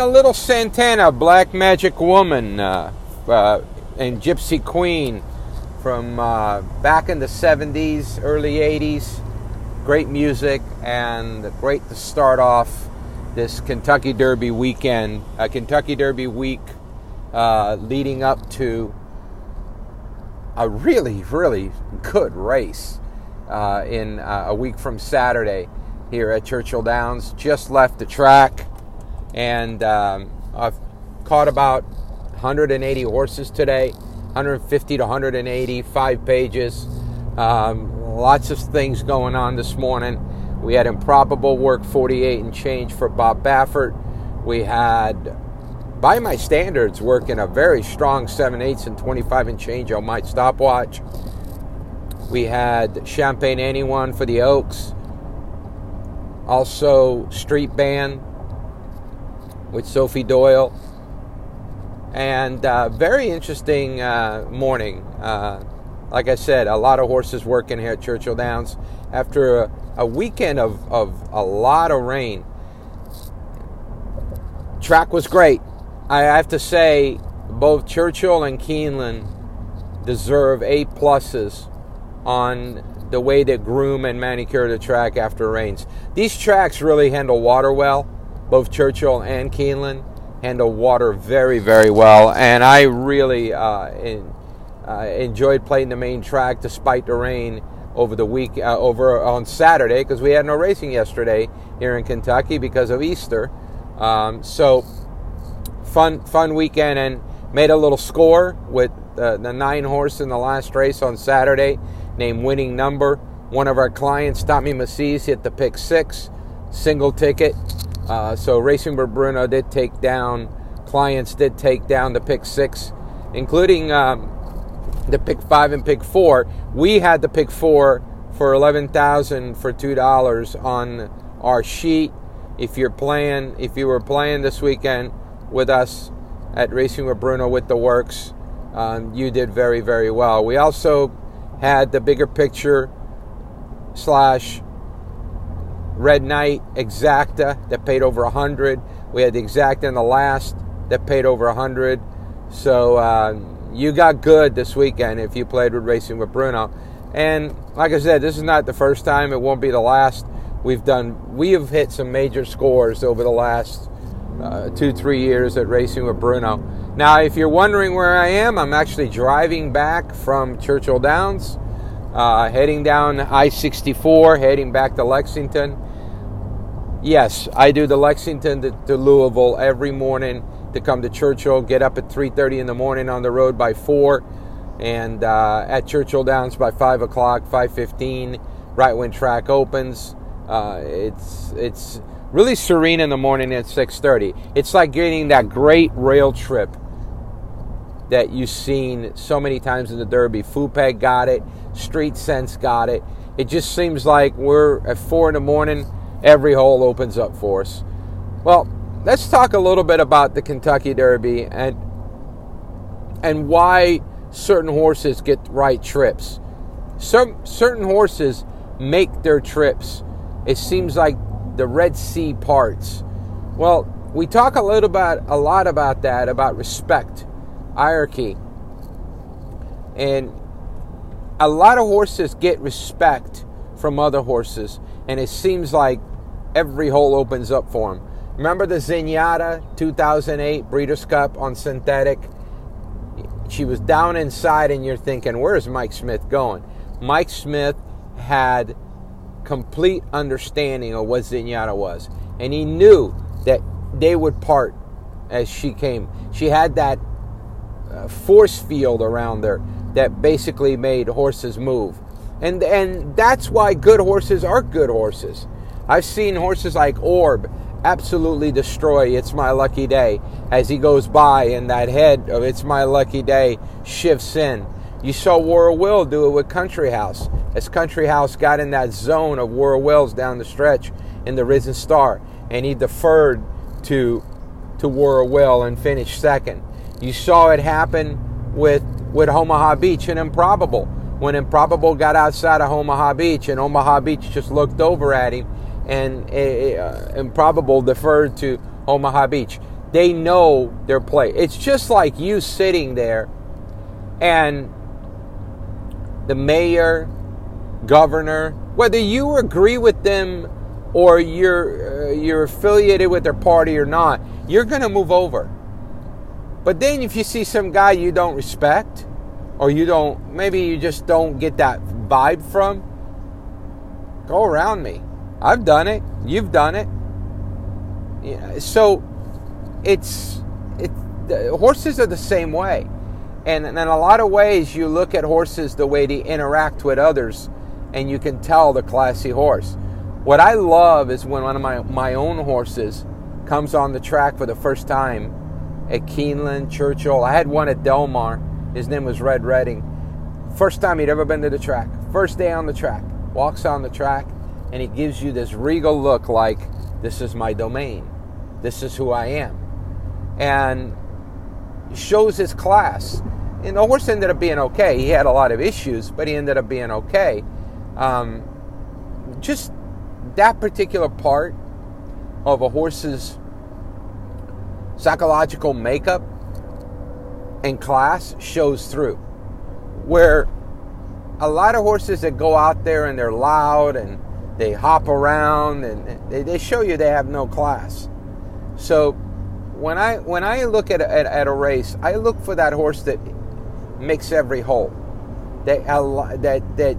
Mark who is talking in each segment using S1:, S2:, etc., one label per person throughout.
S1: a little Santana, Black Magic Woman, uh, uh, and Gypsy Queen from uh, back in the 70s, early 80s. Great music and great to start off this Kentucky Derby weekend, a Kentucky Derby week uh, leading up to a really, really good race uh, in uh, a week from Saturday here at Churchill Downs. Just left the track and um, I've caught about 180 horses today 150 to 180 five pages. Um, lots of things going on this morning. We had improbable work 48 and change for bob baffert. We had by my standards working a very strong 7 8 and 25 and change on my stopwatch. We had champagne anyone for the oaks. Also street band with Sophie Doyle. And uh, very interesting uh, morning. Uh, like I said, a lot of horses working here at Churchill Downs after a, a weekend of, of a lot of rain. Track was great. I have to say, both Churchill and Keeneland deserve A pluses on the way they groom and manicure the track after rains. These tracks really handle water well both Churchill and Keeneland handle water very, very well. And I really uh, in, uh, enjoyed playing the main track despite the rain over the week, uh, over on Saturday, because we had no racing yesterday here in Kentucky because of Easter. Um, so fun, fun weekend, and made a little score with the nine horse in the last race on Saturday, named Winning Number. One of our clients, Tommy Massis, hit the pick six, single ticket. Uh, so Racing with Bruno did take down, clients did take down the pick six, including um, the pick five and pick four. We had the pick four for eleven thousand for two dollars on our sheet. If you're playing, if you were playing this weekend with us at Racing with Bruno with the works, um, you did very very well. We also had the bigger picture slash Red Knight Exacta that paid over a hundred. We had the Exacta in the last that paid over a hundred. So uh, you got good this weekend if you played with Racing with Bruno. And like I said, this is not the first time. It won't be the last. We've done. We have hit some major scores over the last uh, two, three years at Racing with Bruno. Now, if you're wondering where I am, I'm actually driving back from Churchill Downs, uh, heading down I-64, heading back to Lexington. Yes, I do the Lexington to, to, Louisville every morning to come to Churchill. Get up at 3:30 in the morning on the road by four, and uh, at Churchill Downs by five o'clock, 5:15, right when track opens. Uh, it's it's really serene in the morning at 6:30. It's like getting that great rail trip that you've seen so many times in the Derby. Fupeg got it, Street Sense got it. It just seems like we're at four in the morning every hole opens up for us. Well, let's talk a little bit about the Kentucky Derby and and why certain horses get right trips. Some certain horses make their trips. It seems like the Red Sea parts. Well, we talk a little about a lot about that about respect, hierarchy. And a lot of horses get respect from other horses and it seems like every hole opens up for them. Remember the Zenyatta 2008 Breeders' Cup on synthetic? She was down inside, and you're thinking, where's Mike Smith going? Mike Smith had complete understanding of what Zenyatta was, and he knew that they would part as she came. She had that uh, force field around her that basically made horses move. And, and that's why good horses are good horses. I've seen horses like Orb absolutely destroy It's My Lucky Day as he goes by, and that head of It's My Lucky Day shifts in. You saw War Will do it with Country House as Country House got in that zone of War Wills down the stretch in the Risen Star, and he deferred to to War Will and finished second. You saw it happen with with Omaha Beach and Improbable when Improbable got outside of Omaha Beach and Omaha Beach just looked over at him and uh, Improbable deferred to Omaha Beach. They know their play. It's just like you sitting there and the mayor, governor, whether you agree with them or you're uh, you're affiliated with their party or not, you're going to move over. But then if you see some guy you don't respect or you don't maybe you just don't get that vibe from, go around me. I've done it. You've done it. Yeah, so it's it horses are the same way. And in a lot of ways you look at horses the way they interact with others and you can tell the classy horse. What I love is when one of my, my own horses comes on the track for the first time at Keeneland, Churchill. I had one at Del Mar. His name was Red Redding. First time he'd ever been to the track. First day on the track. Walks on the track and he gives you this regal look like, this is my domain. This is who I am. And shows his class. And the horse ended up being okay. He had a lot of issues, but he ended up being okay. Um, just that particular part of a horse's psychological makeup and class shows through. Where a lot of horses that go out there and they're loud and they hop around and they, they show you they have no class. So when I when I look at, at, at a race, I look for that horse that makes every hole. That that that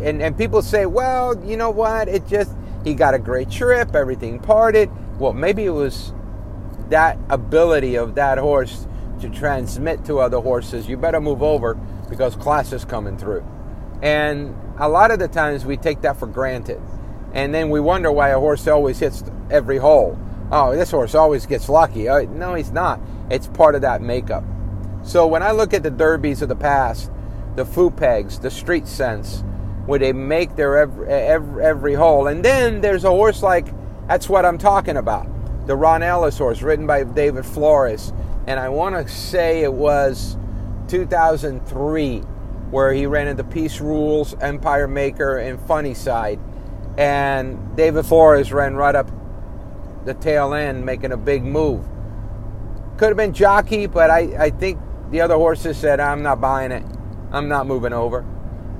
S1: and and people say, well, you know what? It just he got a great trip, everything parted. Well, maybe it was that ability of that horse to transmit to other horses. You better move over because class is coming through. And a lot of the times we take that for granted. And then we wonder why a horse always hits every hole. Oh, this horse always gets lucky. Uh, no, he's not. It's part of that makeup. So when I look at the derbies of the past, the foo pegs, the street sense, where they make their every, every, every hole. And then there's a horse like, that's what I'm talking about. The Ron Ellis horse, written by David Flores. And I want to say it was 2003, where he ran into Peace Rules, Empire Maker, and Funny Cide. And David Flores ran right up the tail end, making a big move. Could have been jockey, but I, I think the other horses said, I'm not buying it. I'm not moving over.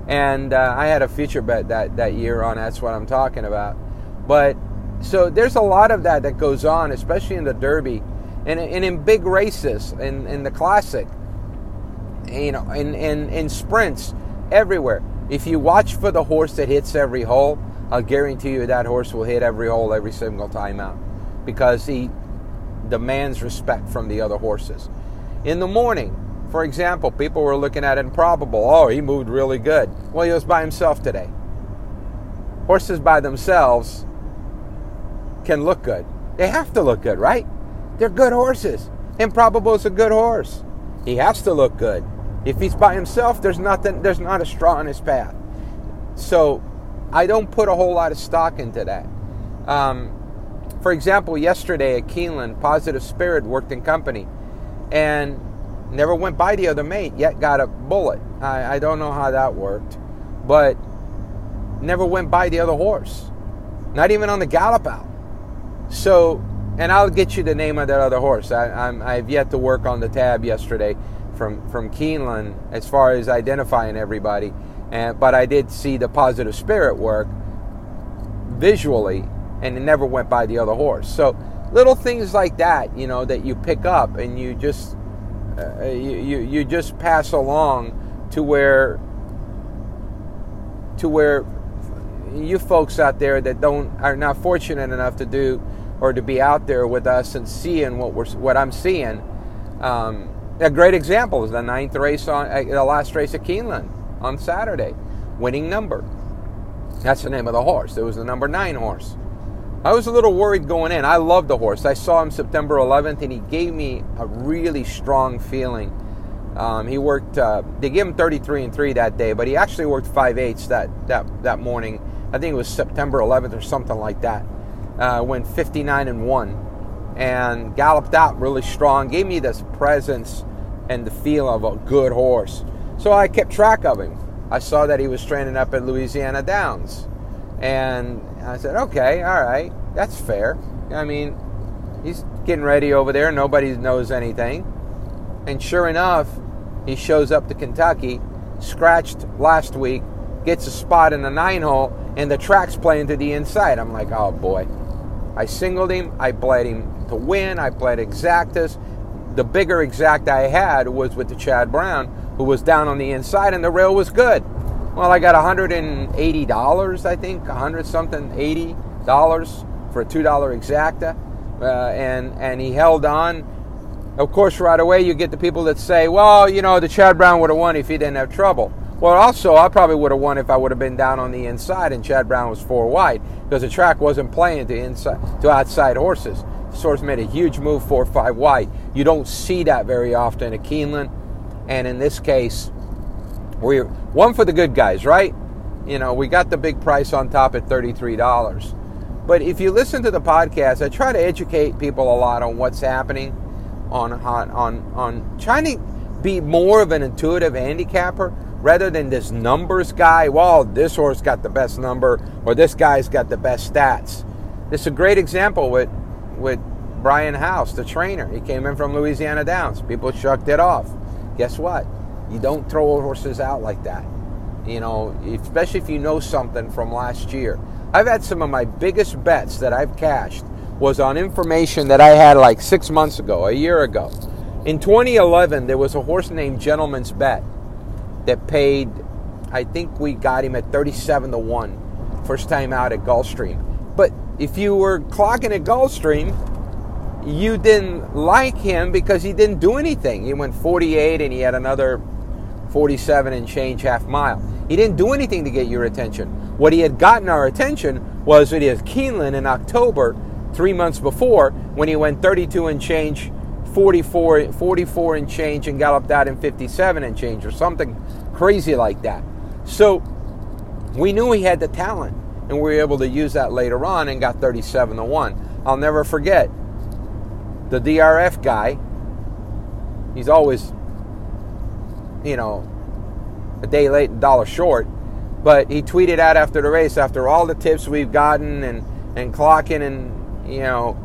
S1: And uh, I had a future bet that, that year on that's what I'm talking about. But so there's a lot of that that goes on, especially in the Derby and, and in big races, in, in the Classic, you know, in, in, in sprints, everywhere. If you watch for the horse that hits every hole, I'll guarantee you that horse will hit every hole every single time out because he demands respect from the other horses. In the morning, for example, people were looking at improbable. Oh, he moved really good. Well, he was by himself today. Horses by themselves can look good. They have to look good, right? They're good horses. Improbable is a good horse. He has to look good. If he's by himself, there's nothing. There's not a straw in his path. So, I don't put a whole lot of stock into that. Um, for example, yesterday at Keeneland, Positive Spirit worked in company, and Never went by the other mate, yet got a bullet. I, I don't know how that worked, but never went by the other horse. Not even on the gallop out. So, and I'll get you the name of that other horse. I, I'm, I've yet to work on the tab yesterday from, from Keeneland as far as identifying everybody. And, but I did see the positive spirit work visually, and it never went by the other horse. So little things like that, you know, that you pick up and you just uh, you, you, you just pass along to where to where you folks out there that don't are not fortunate enough to do or to be out there with us and seeing what we're what I'm seeing. Um, a great example is the ninth race on uh, the last race at Keeneland on Saturday, winning number. That's the name of the horse. It was the number nine horse. I was a little worried going in. I love the horse. I saw him September 11th, and he gave me a really strong feeling. Um, he worked. Uh, they gave him 33 and three that day, but he actually worked five eighths that that that morning. I think it was September 11th or something like that. Uh, went 59 and one, and galloped out really strong. Gave me this presence and the feel of a good horse. So I kept track of him. I saw that he was training up at Louisiana Downs, and I said, okay, all right, that's fair. I mean, he's getting ready over there. Nobody knows anything. And sure enough, he shows up to Kentucky, scratched last week, gets a spot in the nine hole, and the track's playing to the inside. I'm like, oh boy. I singled him. I played him to win. I played exactas. The bigger exact I had was with the Chad Brown, who was down on the inside, and the rail was good. Well, I got $180, I think, 100 something, $80 for a $2 exacta. Uh, and, and he held on. Of course, right away, you get the people that say, well, you know, the Chad Brown would have won if he didn't have trouble. Well, also, I probably would have won if I would have been down on the inside and Chad Brown was four wide because the track wasn't playing to inside to outside horses. Source made a huge move four five wide. You don't see that very often at Keeneland, and in this case, we're one for the good guys, right? You know, we got the big price on top at thirty three dollars. But if you listen to the podcast, I try to educate people a lot on what's happening, on on on, on trying to be more of an intuitive handicapper rather than this numbers guy. Well, this horse got the best number, or this guy's got the best stats. This is a great example with with Brian House, the trainer. He came in from Louisiana Downs. People shucked it off. Guess what? You don't throw horses out like that. You know, especially if you know something from last year. I've had some of my biggest bets that I've cashed was on information that I had like six months ago, a year ago. In 2011, there was a horse named Gentleman's Bet that paid, I think we got him at 37 to 1, first time out at Gulfstream. But if you were clocking at Gulfstream, you didn't like him because he didn't do anything. He went 48 and he had another 47 and change half mile. He didn't do anything to get your attention. What he had gotten our attention was he had Keeneland in October, three months before, when he went 32 and change 44, 44 and change and galloped out in 57 and change or something crazy like that. So we knew he had the talent and we were able to use that later on and got 37 to 1. I'll never forget the DRF guy. He's always, you know, a day late and dollar short. But he tweeted out after the race, after all the tips we've gotten and, and clocking and, you know,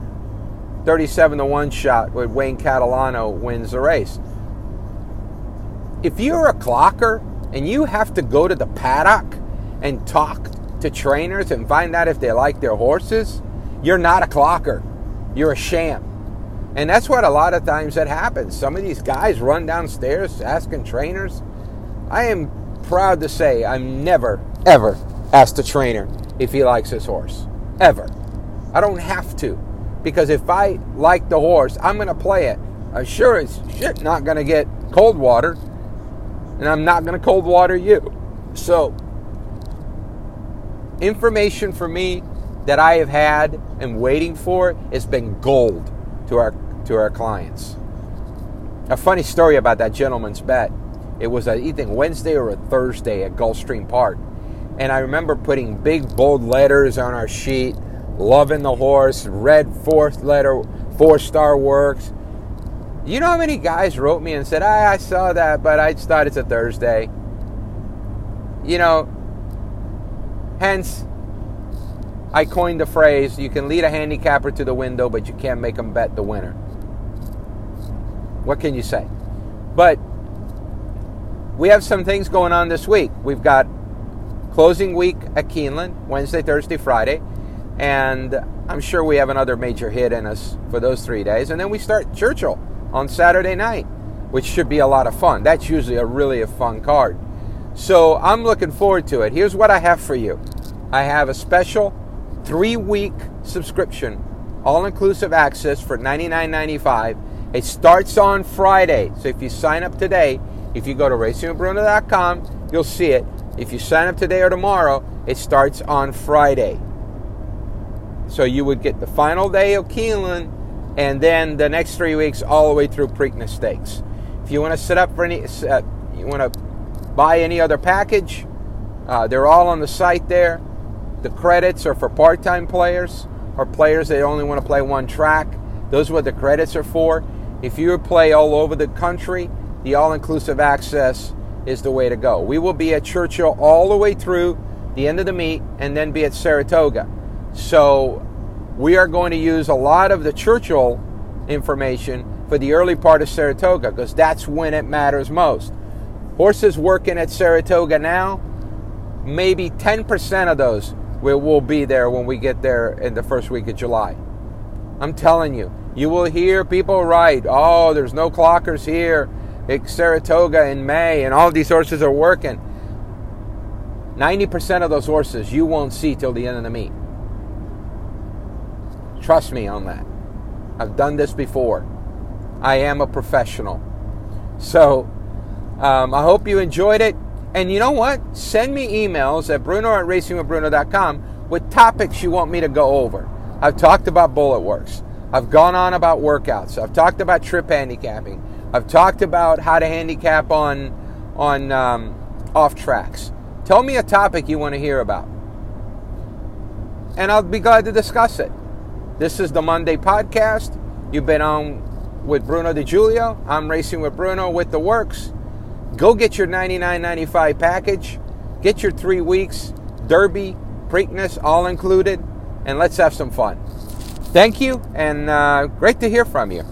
S1: 37 to 1 shot with Wayne Catalano wins the race. If you're a clocker and you have to go to the paddock and talk to trainers and find out if they like their horses, you're not a clocker. You're a sham. And that's what a lot of times that happens. Some of these guys run downstairs asking trainers. I am proud to say I'm never, ever asked a trainer if he likes his horse. Ever. I don't have to because if I like the horse, I'm going to play it. I'm sure as shit not going to get cold water, and I'm not going to cold water you. So, information for me that I have had and waiting for has been gold to our to our clients. A funny story about that gentleman's bet. It was a, either Wednesday or a Thursday at Gulfstream Park, and I remember putting big bold letters on our sheet loving the horse, red fourth letter, four star works. You know how many guys wrote me and said, ah, I saw that, but I just thought it's a Thursday. You know, hence, I coined the phrase you can lead a handicapper to the window, but you can't make them bet the winner. What can you say? But we have some things going on this week. We've got closing week at Keeneland, Wednesday, Thursday, Friday. And I'm sure we have another major hit in us for those three days. And then we start Churchill on Saturday night, which should be a lot of fun. That's usually a really a fun card. So I'm looking forward to it. Here's what I have for you I have a special three week subscription, all inclusive access for $99.95. It starts on Friday. So if you sign up today, if you go to racingwithbruno.com, you'll see it. If you sign up today or tomorrow, it starts on Friday. So you would get the final day of Keeneland and then the next three weeks all the way through Preakness Stakes. If you want to set up for any, uh, you want to buy any other package, uh, they're all on the site there. The credits are for part-time players or players that only want to play one track. Those are what the credits are for. If you play all over the country, the all-inclusive access is the way to go. We will be at Churchill all the way through the end of the meet and then be at Saratoga. So we are going to use a lot of the Churchill information for the early part of Saratoga because that's when it matters most. Horses working at Saratoga now, maybe 10% of those will, will be there when we get there in the first week of July. I'm telling you, you will hear people write, oh, there's no clockers here at Saratoga in May, and all these horses are working. 90% of those horses you won't see till the end of the meet. Trust me on that. I've done this before. I am a professional. So um, I hope you enjoyed it. And you know what? Send me emails at bruno at racingwithbruno.com with topics you want me to go over. I've talked about bullet works. I've gone on about workouts. I've talked about trip handicapping. I've talked about how to handicap on on um, off tracks. Tell me a topic you want to hear about, and I'll be glad to discuss it. This is the Monday podcast. You've been on with Bruno De Julio. I'm racing with Bruno with the works. Go get your 99.95 package. Get your three weeks Derby, Preakness, all included, and let's have some fun. Thank you, and uh, great to hear from you.